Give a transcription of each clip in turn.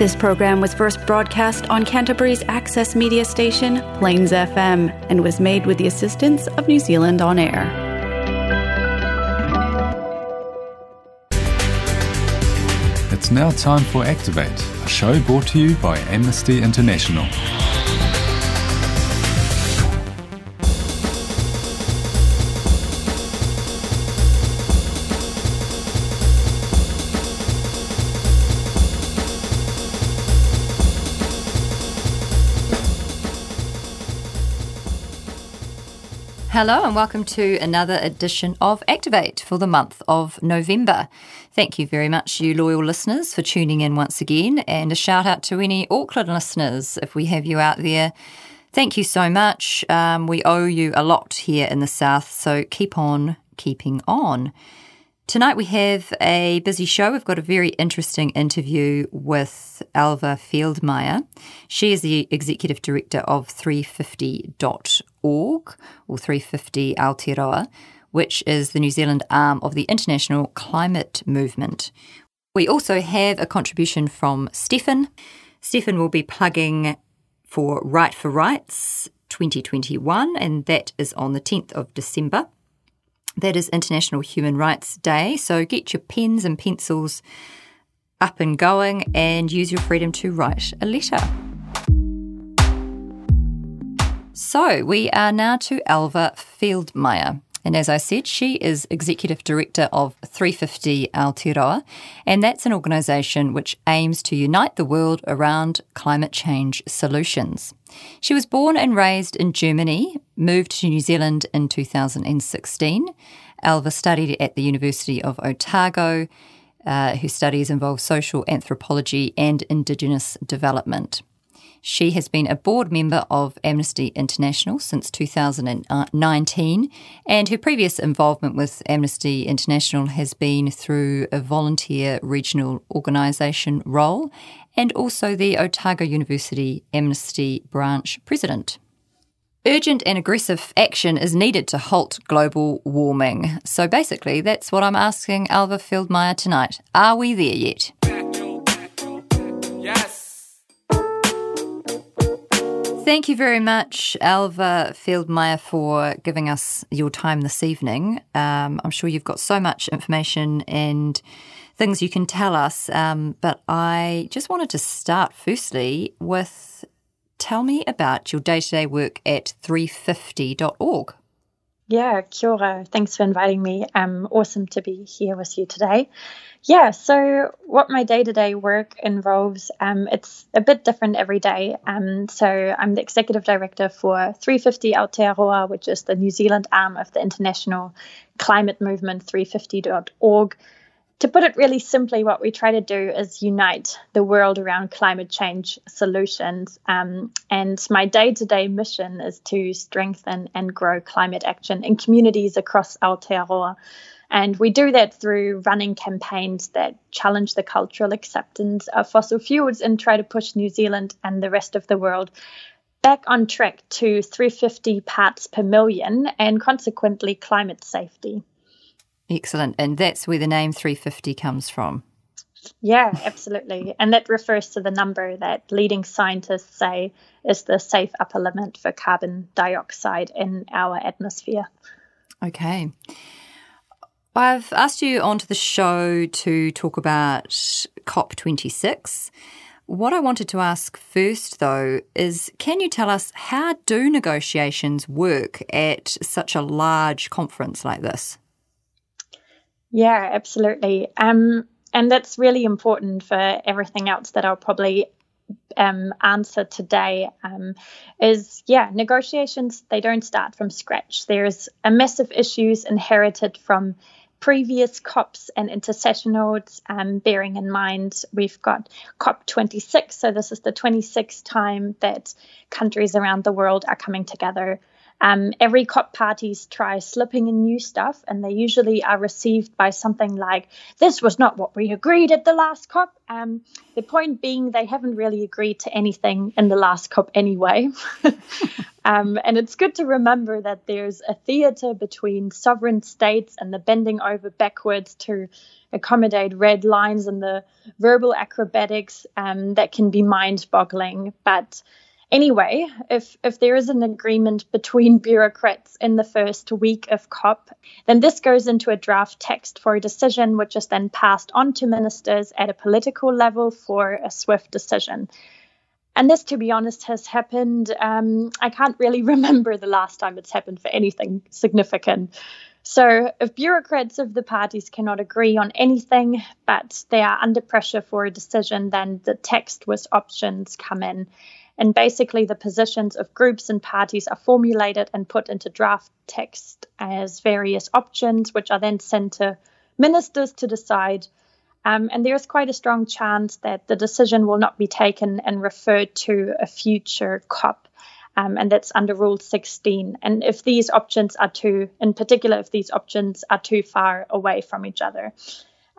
This program was first broadcast on Canterbury's access media station, Plains FM, and was made with the assistance of New Zealand On Air. It's now time for Activate, a show brought to you by Amnesty International. Hello, and welcome to another edition of Activate for the month of November. Thank you very much, you loyal listeners, for tuning in once again. And a shout out to any Auckland listeners if we have you out there. Thank you so much. Um, we owe you a lot here in the South, so keep on keeping on. Tonight we have a busy show. We've got a very interesting interview with Alva Feldmeier. She is the executive director of 350.org or 350 Aotearoa, which is the New Zealand arm of the international climate movement. We also have a contribution from Stefan. Stefan will be plugging for Write for Rights 2021, and that is on the 10th of December. That is International Human Rights Day. So get your pens and pencils up and going and use your freedom to write a letter. So we are now to Alva Feldmeier. And as I said, she is Executive Director of 350 Aotearoa, and that's an organisation which aims to unite the world around climate change solutions. She was born and raised in Germany, moved to New Zealand in 2016. Alva studied at the University of Otago. Uh, her studies involve social anthropology and Indigenous development. She has been a board member of Amnesty International since 2019, and her previous involvement with Amnesty International has been through a volunteer regional organisation role and also the Otago University Amnesty Branch President. Urgent and aggressive action is needed to halt global warming. So basically, that's what I'm asking Alva Feldmeier tonight. Are we there yet? Yes. Thank you very much, Alva Feldmeier, for giving us your time this evening. Um, I'm sure you've got so much information and things you can tell us, um, but I just wanted to start firstly with tell me about your day to day work at 350.org. Yeah, kia ora. Thanks for inviting me. Um, awesome to be here with you today. Yeah, so what my day to day work involves, um, it's a bit different every day. Um, so I'm the executive director for 350 Aotearoa, which is the New Zealand arm of the international climate movement 350.org. To put it really simply, what we try to do is unite the world around climate change solutions. Um, and my day to day mission is to strengthen and grow climate action in communities across Aotearoa. And we do that through running campaigns that challenge the cultural acceptance of fossil fuels and try to push New Zealand and the rest of the world back on track to 350 parts per million and consequently climate safety. Excellent. And that's where the name 350 comes from. Yeah, absolutely. And that refers to the number that leading scientists say is the safe upper limit for carbon dioxide in our atmosphere. Okay. I've asked you onto the show to talk about COP26. What I wanted to ask first, though, is can you tell us how do negotiations work at such a large conference like this? Yeah, absolutely. Um, and that's really important for everything else that I'll probably um, answer today um, is yeah, negotiations, they don't start from scratch. There's a massive issues inherited from previous COPs and intersessionals, um, bearing in mind we've got COP26, so this is the 26th time that countries around the world are coming together Um, every COP parties try slipping in new stuff, and they usually are received by something like, This was not what we agreed at the last COP. Um, the point being, they haven't really agreed to anything in the last COP anyway. um, and it's good to remember that there's a theatre between sovereign states and the bending over backwards to accommodate red lines and the verbal acrobatics um, that can be mind boggling. But Anyway, if, if there is an agreement between bureaucrats in the first week of COP, then this goes into a draft text for a decision, which is then passed on to ministers at a political level for a swift decision. And this, to be honest, has happened. Um, I can't really remember the last time it's happened for anything significant. So, if bureaucrats of the parties cannot agree on anything, but they are under pressure for a decision, then the text with options come in. And basically, the positions of groups and parties are formulated and put into draft text as various options, which are then sent to ministers to decide. Um, and there's quite a strong chance that the decision will not be taken and referred to a future COP. Um, and that's under Rule 16. And if these options are too, in particular, if these options are too far away from each other.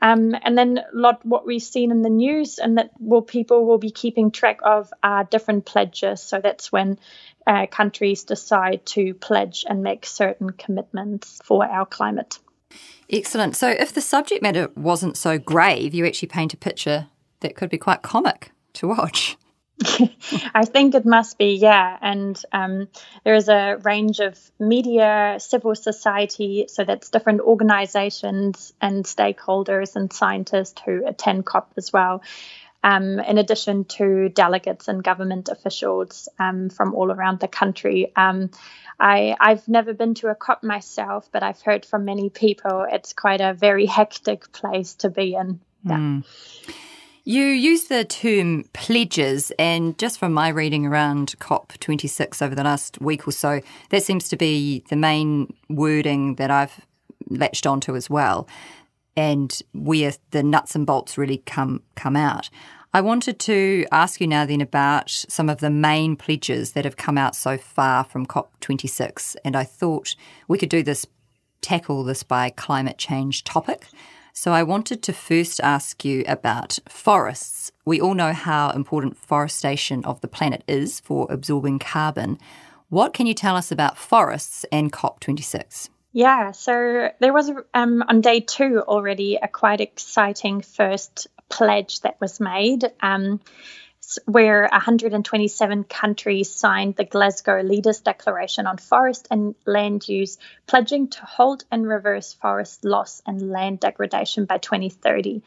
Um, and then a lot what we've seen in the news and that will people will be keeping track of are different pledges. So that's when uh, countries decide to pledge and make certain commitments for our climate. Excellent. So if the subject matter wasn't so grave, you actually paint a picture that could be quite comic to watch. I think it must be, yeah. And um, there is a range of media, civil society, so that's different organizations and stakeholders and scientists who attend COP as well. Um, in addition to delegates and government officials um, from all around the country. Um, I, I've never been to a COP myself, but I've heard from many people it's quite a very hectic place to be in. Yeah. Mm. You use the term pledges, and just from my reading around COP26 over the last week or so, that seems to be the main wording that I've latched onto as well, and where the nuts and bolts really come come out. I wanted to ask you now then about some of the main pledges that have come out so far from COP26, and I thought we could do this, tackle this by climate change topic. So I wanted to first ask you about forests. We all know how important forestation of the planet is for absorbing carbon. What can you tell us about forests and COP26? Yeah, so there was um, on day two already a quite exciting first pledge that was made. Um, where 127 countries signed the Glasgow Leaders Declaration on Forest and Land Use, pledging to halt and reverse forest loss and land degradation by 2030.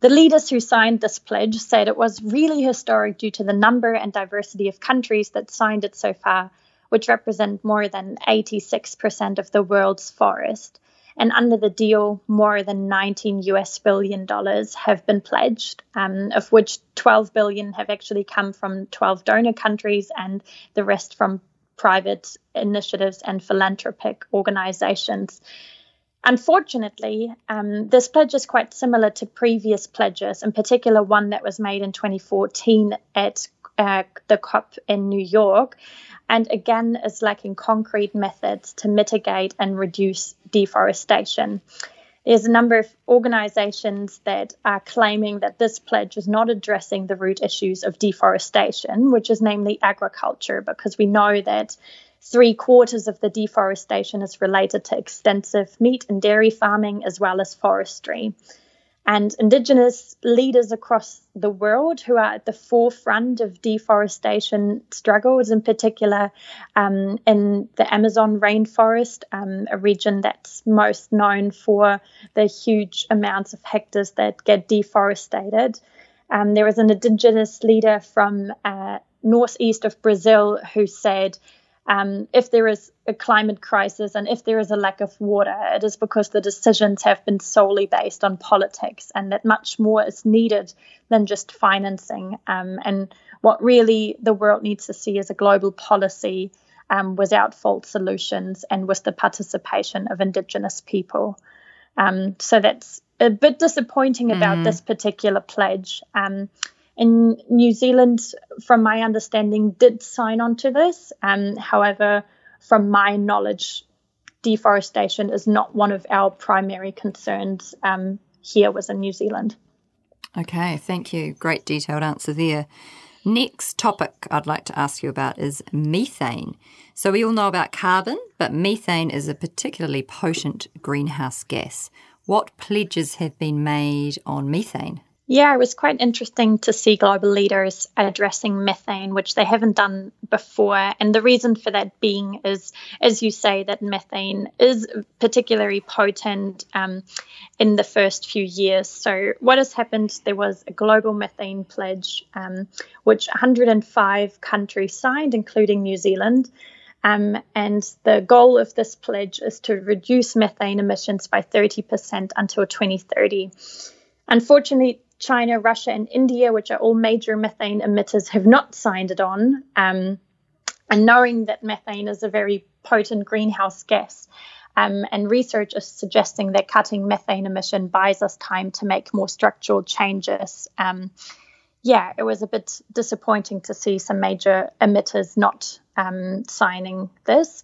The leaders who signed this pledge said it was really historic due to the number and diversity of countries that signed it so far, which represent more than 86% of the world's forest. And under the deal, more than 19 US billion dollars have been pledged, um, of which 12 billion have actually come from 12 donor countries and the rest from private initiatives and philanthropic organizations. Unfortunately, um, this pledge is quite similar to previous pledges, in particular one that was made in 2014 at uh, the COP in New York, and again is lacking concrete methods to mitigate and reduce deforestation. There's a number of organizations that are claiming that this pledge is not addressing the root issues of deforestation, which is namely agriculture, because we know that three quarters of the deforestation is related to extensive meat and dairy farming as well as forestry and Indigenous leaders across the world who are at the forefront of deforestation struggles, in particular um, in the Amazon rainforest, um, a region that's most known for the huge amounts of hectares that get deforested. Um, there was an Indigenous leader from uh, northeast of Brazil who said um, if there is a climate crisis and if there is a lack of water, it is because the decisions have been solely based on politics and that much more is needed than just financing. Um, and what really the world needs to see is a global policy um, without false solutions and with the participation of Indigenous people. Um, so that's a bit disappointing about mm. this particular pledge. In New Zealand, from my understanding, did sign on to this. Um, however, from my knowledge, deforestation is not one of our primary concerns um, here within New Zealand. Okay, thank you. Great detailed answer there. Next topic I'd like to ask you about is methane. So, we all know about carbon, but methane is a particularly potent greenhouse gas. What pledges have been made on methane? Yeah, it was quite interesting to see global leaders addressing methane, which they haven't done before. And the reason for that being is, as you say, that methane is particularly potent um, in the first few years. So, what has happened? There was a global methane pledge, um, which 105 countries signed, including New Zealand. Um, and the goal of this pledge is to reduce methane emissions by 30% until 2030. Unfortunately, China, Russia, and India, which are all major methane emitters, have not signed it on. Um, and knowing that methane is a very potent greenhouse gas, um, and research is suggesting that cutting methane emission buys us time to make more structural changes. Um, yeah, it was a bit disappointing to see some major emitters not um, signing this.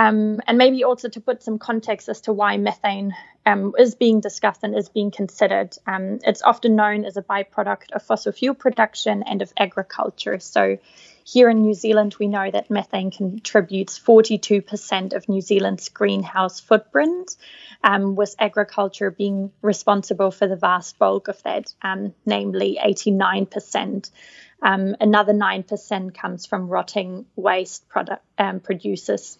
Um, and maybe also to put some context as to why methane um, is being discussed and is being considered. Um, it's often known as a byproduct of fossil fuel production and of agriculture. So, here in New Zealand, we know that methane contributes 42% of New Zealand's greenhouse footprint, um, with agriculture being responsible for the vast bulk of that, um, namely 89%. Um, another 9% comes from rotting waste product, producers.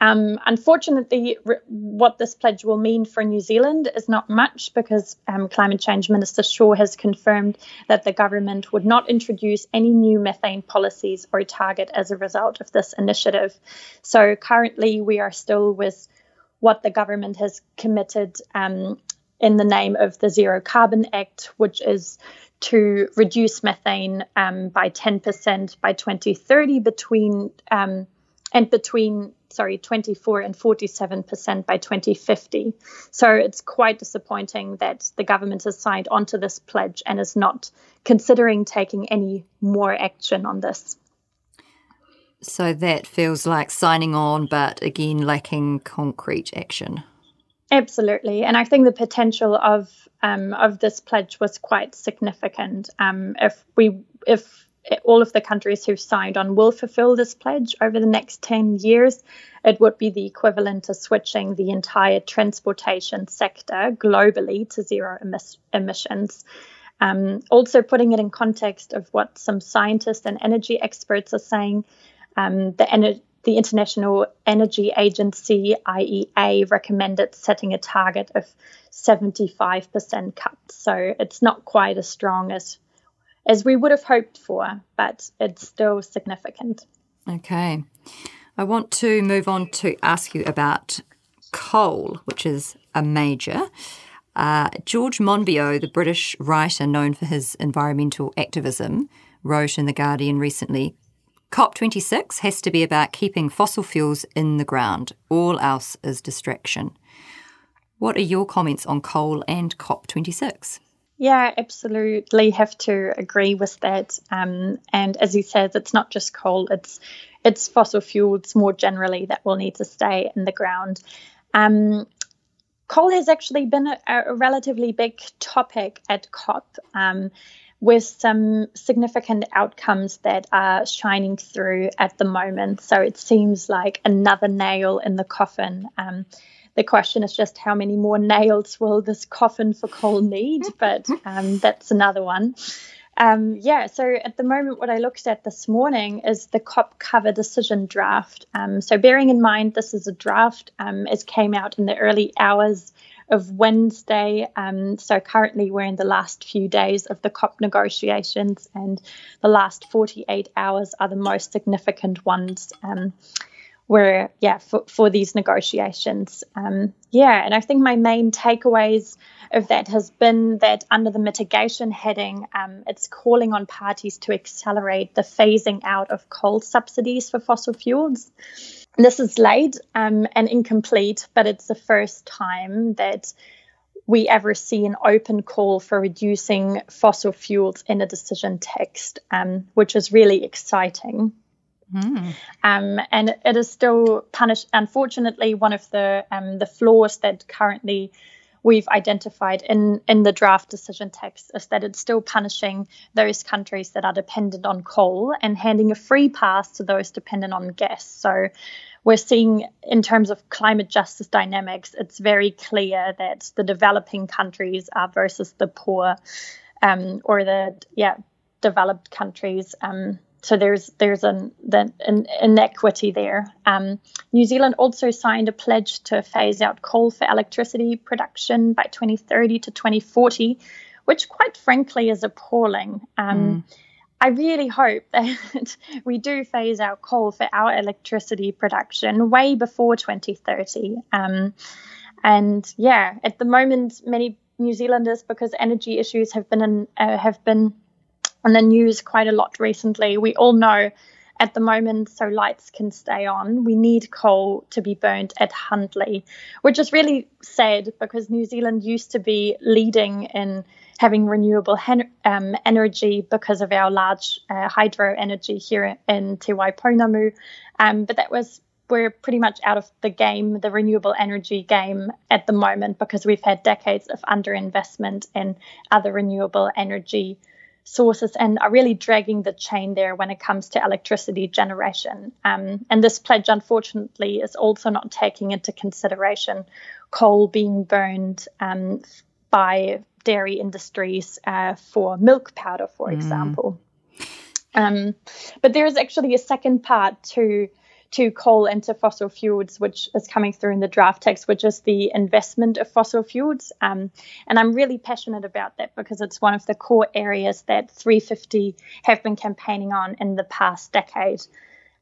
Um, unfortunately, re- what this pledge will mean for New Zealand is not much because um, Climate Change Minister Shaw has confirmed that the government would not introduce any new methane policies or target as a result of this initiative. So currently, we are still with what the government has committed um, in the name of the Zero Carbon Act, which is to reduce methane um, by 10% by 2030 between um, and between sorry 24 and 47 percent by 2050 so it's quite disappointing that the government has signed onto this pledge and is not considering taking any more action on this. So that feels like signing on but again lacking concrete action. Absolutely. And i think the potential of um, of this pledge was quite significant. Um, if we if all of the countries who've signed on will fulfill this pledge over the next 10 years, it would be the equivalent to switching the entire transportation sector globally to zero emis- emissions. Um, also, putting it in context of what some scientists and energy experts are saying, um, the, ener- the International Energy Agency, IEA, recommended setting a target of 75% cuts. So it's not quite as strong as as we would have hoped for, but it's still significant. Okay. I want to move on to ask you about coal, which is a major. Uh, George Monbiot, the British writer known for his environmental activism, wrote in The Guardian recently COP26 has to be about keeping fossil fuels in the ground. All else is distraction. What are your comments on coal and COP26? Yeah, absolutely have to agree with that. Um, and as he says, it's not just coal; it's it's fossil fuels more generally that will need to stay in the ground. Um, coal has actually been a, a, relatively big topic at COP. Um, with some significant outcomes that are shining through at the moment. So it seems like another nail in the coffin. Um, the question is just how many more nails will this coffin for coal need? But um, that's another one. Um, yeah, so at the moment, what I looked at this morning is the COP cover decision draft. Um, so, bearing in mind this is a draft, um, it came out in the early hours of Wednesday. Um, so, currently, we're in the last few days of the COP negotiations, and the last 48 hours are the most significant ones. Were yeah for, for these negotiations. Um, yeah and i think my main takeaways of that has been that under the mitigation heading um, it's calling on parties to accelerate the phasing out of coal subsidies for fossil fuels. This is late um, and incomplete but it's the first time that we ever see an open call for reducing fossil fuels in a decision text um, which is really exciting Mm. Um, and it is still punished. Unfortunately, one of the um, the flaws that currently we've identified in in the draft decision text is that it's still punishing those countries that are dependent on coal and handing a free pass to those dependent on gas. So we're seeing in terms of climate justice dynamics, it's very clear that the developing countries are versus the poor um, or the yeah developed countries. Um, so there's there's an, the, an inequity there. Um, New Zealand also signed a pledge to phase out coal for electricity production by 2030 to 2040, which quite frankly is appalling. Um, mm. I really hope that we do phase out coal for our electricity production way before 2030. Um, and yeah, at the moment, many New Zealanders, because energy issues have been in, uh, have been on the news quite a lot recently. We all know at the moment, so lights can stay on, we need coal to be burnt at Huntly, which is really sad because New Zealand used to be leading in having renewable hen- um, energy because of our large uh, hydro energy here in Te. Um, but that was we're pretty much out of the game, the renewable energy game at the moment, because we've had decades of underinvestment in other renewable energy sources and are really dragging the chain there when it comes to electricity generation. Um, and this pledge, unfortunately, is also not taking into consideration coal being burned um, by dairy industries uh, for milk powder, for mm. example. Um, but there is actually a second part to to coal and to fossil fuels, which is coming through in the draft text, which is the investment of fossil fuels. Um, and I'm really passionate about that because it's one of the core areas that 350 have been campaigning on in the past decade.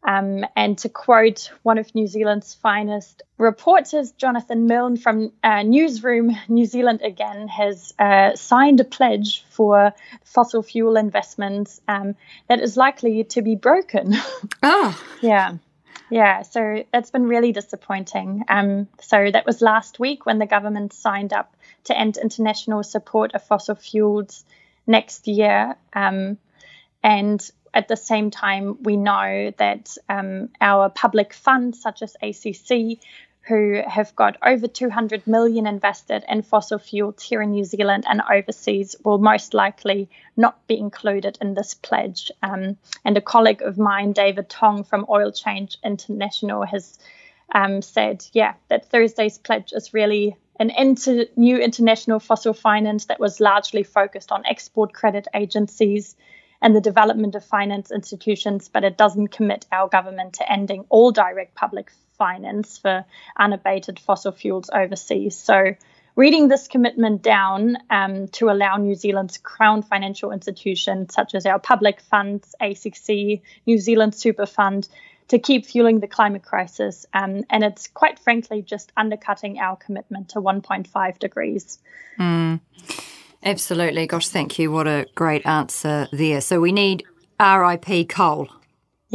Um, and to quote one of New Zealand's finest reporters, Jonathan Milne from uh, Newsroom New Zealand again has uh, signed a pledge for fossil fuel investments um, that is likely to be broken. Oh. yeah. Yeah, so that's been really disappointing. Um, so that was last week when the government signed up to end international support of fossil fuels next year. Um, and at the same time, we know that um, our public funds, such as ACC, who have got over 200 million invested in fossil fuels here in New Zealand and overseas will most likely not be included in this pledge. Um, and a colleague of mine, David Tong from Oil Change International, has um, said, yeah, that Thursday's pledge is really an inter- new international fossil finance that was largely focused on export credit agencies and the development of finance institutions, but it doesn't commit our government to ending all direct public finance for unabated fossil fuels overseas. So, reading this commitment down um, to allow New Zealand's crown financial institutions, such as our public funds, ACC, New Zealand Super Fund, to keep fueling the climate crisis. Um, and it's quite frankly just undercutting our commitment to 1.5 degrees. Mm. Absolutely. Gosh, thank you. What a great answer there. So we need RIP coal.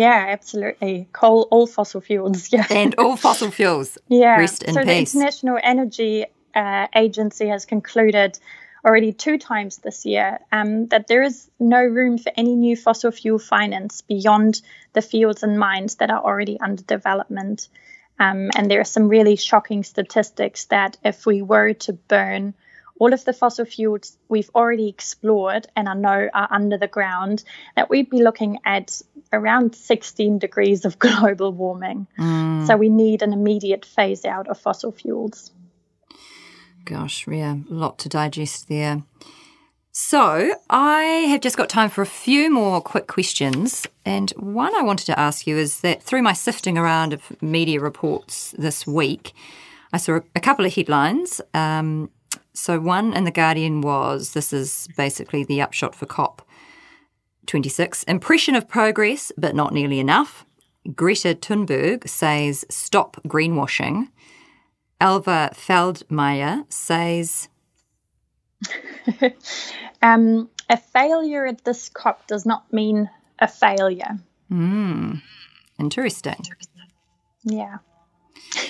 Yeah, absolutely. Coal, all fossil fuels. Yeah. And all fossil fuels. yeah. Rest in so peace. the International Energy uh, Agency has concluded already two times this year um, that there is no room for any new fossil fuel finance beyond the fields and mines that are already under development. Um, and there are some really shocking statistics that if we were to burn all of the fossil fuels we've already explored and I know are under the ground, that we'd be looking at around 16 degrees of global warming. Mm. So we need an immediate phase out of fossil fuels. Gosh, yeah, a lot to digest there. So, I have just got time for a few more quick questions. And one I wanted to ask you is that through my sifting around of media reports this week, I saw a couple of headlines. Um, so one in The Guardian was this is basically the upshot for COP 26 impression of progress, but not nearly enough. Greta Thunberg says stop greenwashing. Alva Feldmeier says. um, a failure at this COP does not mean a failure. Mm, interesting. Yeah.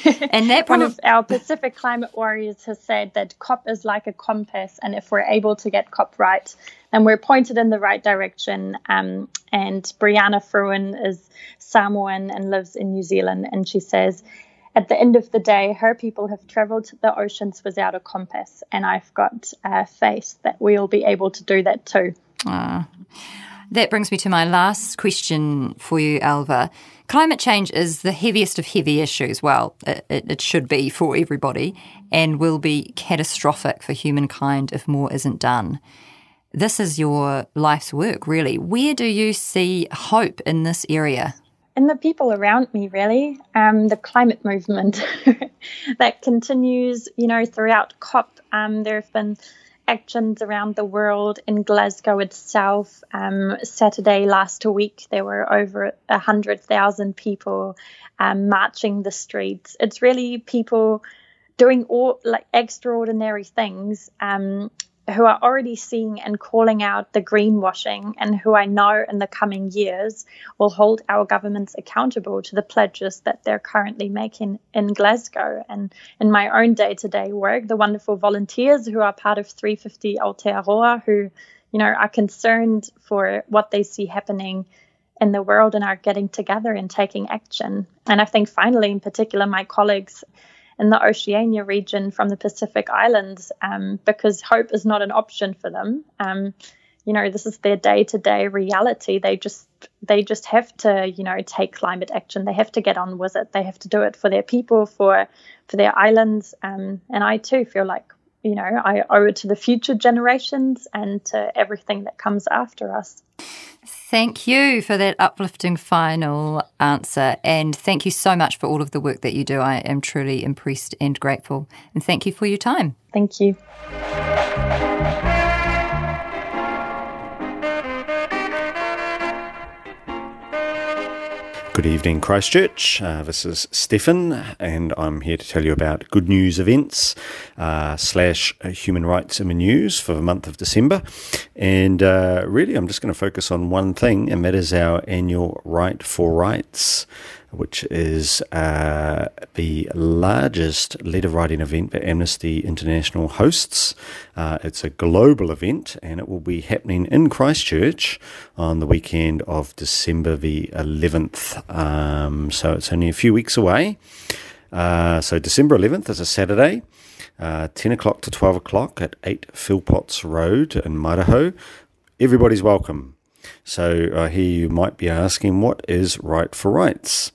And that one of our Pacific climate warriors has said that COP is like a compass, and if we're able to get COP right, then we're pointed in the right direction. Um, and Brianna Fruean is Samoan and lives in New Zealand, and she says at the end of the day, her people have traveled the oceans without a compass, and I've got uh, faith that we'll be able to do that too. Ah. That brings me to my last question for you, Alva. Climate change is the heaviest of heavy issues. Well, it, it, should be for everybody and will be catastrophic for humankind if more isn't done. This is your life's work, really. Where do you see hope in this area? in the people around me, really. Um, the climate movement that continues, you know, throughout COP. Um, there have been actions around the world in Glasgow itself. Um, Saturday last week, there were over a hundred thousand people um, marching the streets. It's really people doing all like extraordinary things um, who are already seeing and calling out the greenwashing and who I know in the coming years will hold our governments accountable to the pledges that they're currently making in Glasgow. And in my own day to day work, the wonderful volunteers who are part of 350 Aotearoa, who, you know, are concerned for what they see happening in the world and are getting together and taking action. And I think finally, in particular, my colleagues in the Oceania region from the Pacific Islands um, because hope is not an option for them. Um, you know, this is their day-to-day reality. They just they just have to, you know, take climate action. They have to get on with it. They have to do it for their people, for for their islands. Um, and I too feel like, you know, I owe it to the future generations and to everything that comes after us. Thank you for that uplifting final answer. And thank you so much for all of the work that you do. I am truly impressed and grateful. And thank you for your time. Thank you. Good evening, Christchurch. Uh, this is Stefan, and I'm here to tell you about good news events uh, slash human rights in the news for the month of December. And uh, really, I'm just going to focus on one thing, and that is our annual Write for Rights which is uh, the largest letter writing event that Amnesty International hosts. Uh, it's a global event and it will be happening in Christchurch on the weekend of December the 11th. Um, so it's only a few weeks away. Uh, so December 11th is a Saturday. Uh, 10 o'clock to 12 o'clock at 8 Philpotts Road in Mairehau. Everybody's welcome. So uh, hear you might be asking, what is Write for Rights?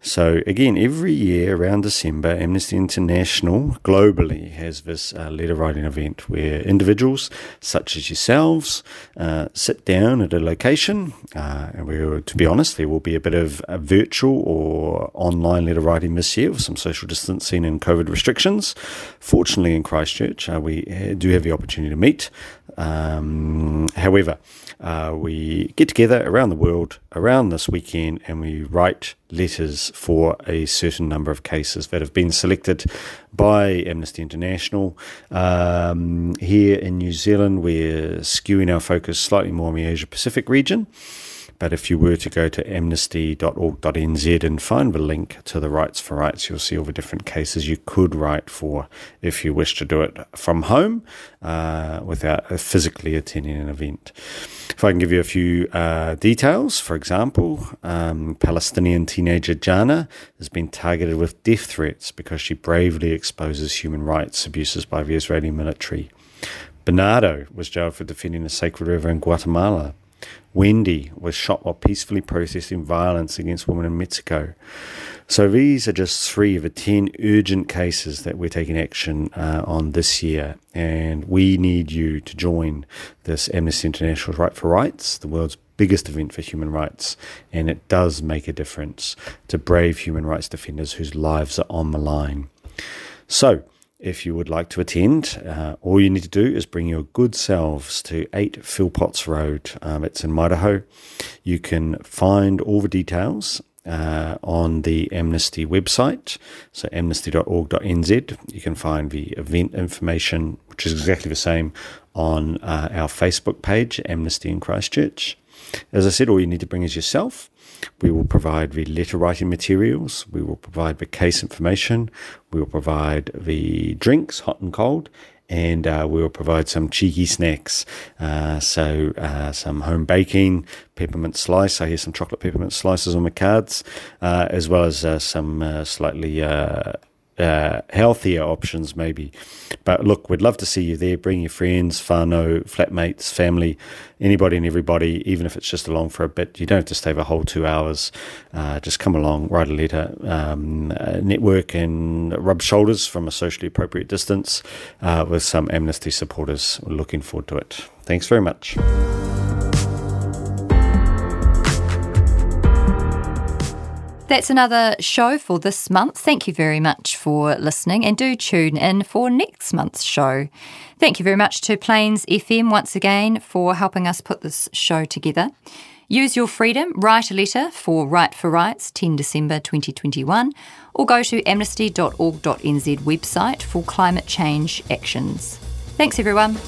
So, again, every year around December, Amnesty International globally has this uh, letter writing event where individuals, such as yourselves, uh, sit down at a location. Uh, and where, to be honest, there will be a bit of a virtual or online letter writing this year with some social distancing and COVID restrictions. Fortunately, in Christchurch, uh, we uh, do have the opportunity to meet. Um, however, uh, we get together around the world around this weekend and we write letters for a certain number of cases that have been selected by Amnesty International. Um, here in New Zealand, we're skewing our focus slightly more on the Asia Pacific region. But if you were to go to amnesty.org.nz and find the link to the Rights for Rights, you'll see all the different cases you could write for if you wish to do it from home uh, without physically attending an event. If I can give you a few uh, details, for example, um, Palestinian teenager Jana has been targeted with death threats because she bravely exposes human rights abuses by the Israeli military. Bernardo was jailed for defending a sacred river in Guatemala. Wendy was shot while peacefully protesting violence against women in Mexico. So these are just three of the 10 urgent cases that we're taking action uh, on this year. And we need you to join this Amnesty International's Write for Rights, the world's biggest event for human rights. And it does make a difference to brave human rights defenders whose lives are on the line. So, if you would like to attend, uh, all you need to do is bring your good selves to 8 Philpotts Road. Um, it's in Mairehau. You can find all the details uh, on the Amnesty website, so amnesty.org.nz. You can find the event information, which is exactly the same, on uh, our Facebook page, Amnesty in Christchurch. As I said, all you need to bring is yourself. We will provide the letter writing materials. We will provide the case information. We will provide the drinks, hot and cold, and uh, we will provide some cheeky snacks. Uh, so, uh, some home baking, peppermint slice. I hear some chocolate peppermint slices on the cards, uh, as well as uh, some uh, slightly uh, healthier options, maybe. But look, we'd love to see you there. Bring your friends, whānau, flatmates, family, anybody and everybody, even if it's just along for a bit. You don't have to stay the whole two hours. Uh, just come along, write a letter, um, uh, network, and rub shoulders from a socially appropriate distance uh, with some Amnesty supporters. We're looking forward to it. Thanks very much. That's another show for this month. Thank you very much for listening and do tune in for next month's show. Thank you very much to Plains FM once again for helping us put this show together. Use your freedom, write a letter for Write for Rights 10 December 2021 or go to amnesty.org.nz website for climate change actions. Thanks everyone.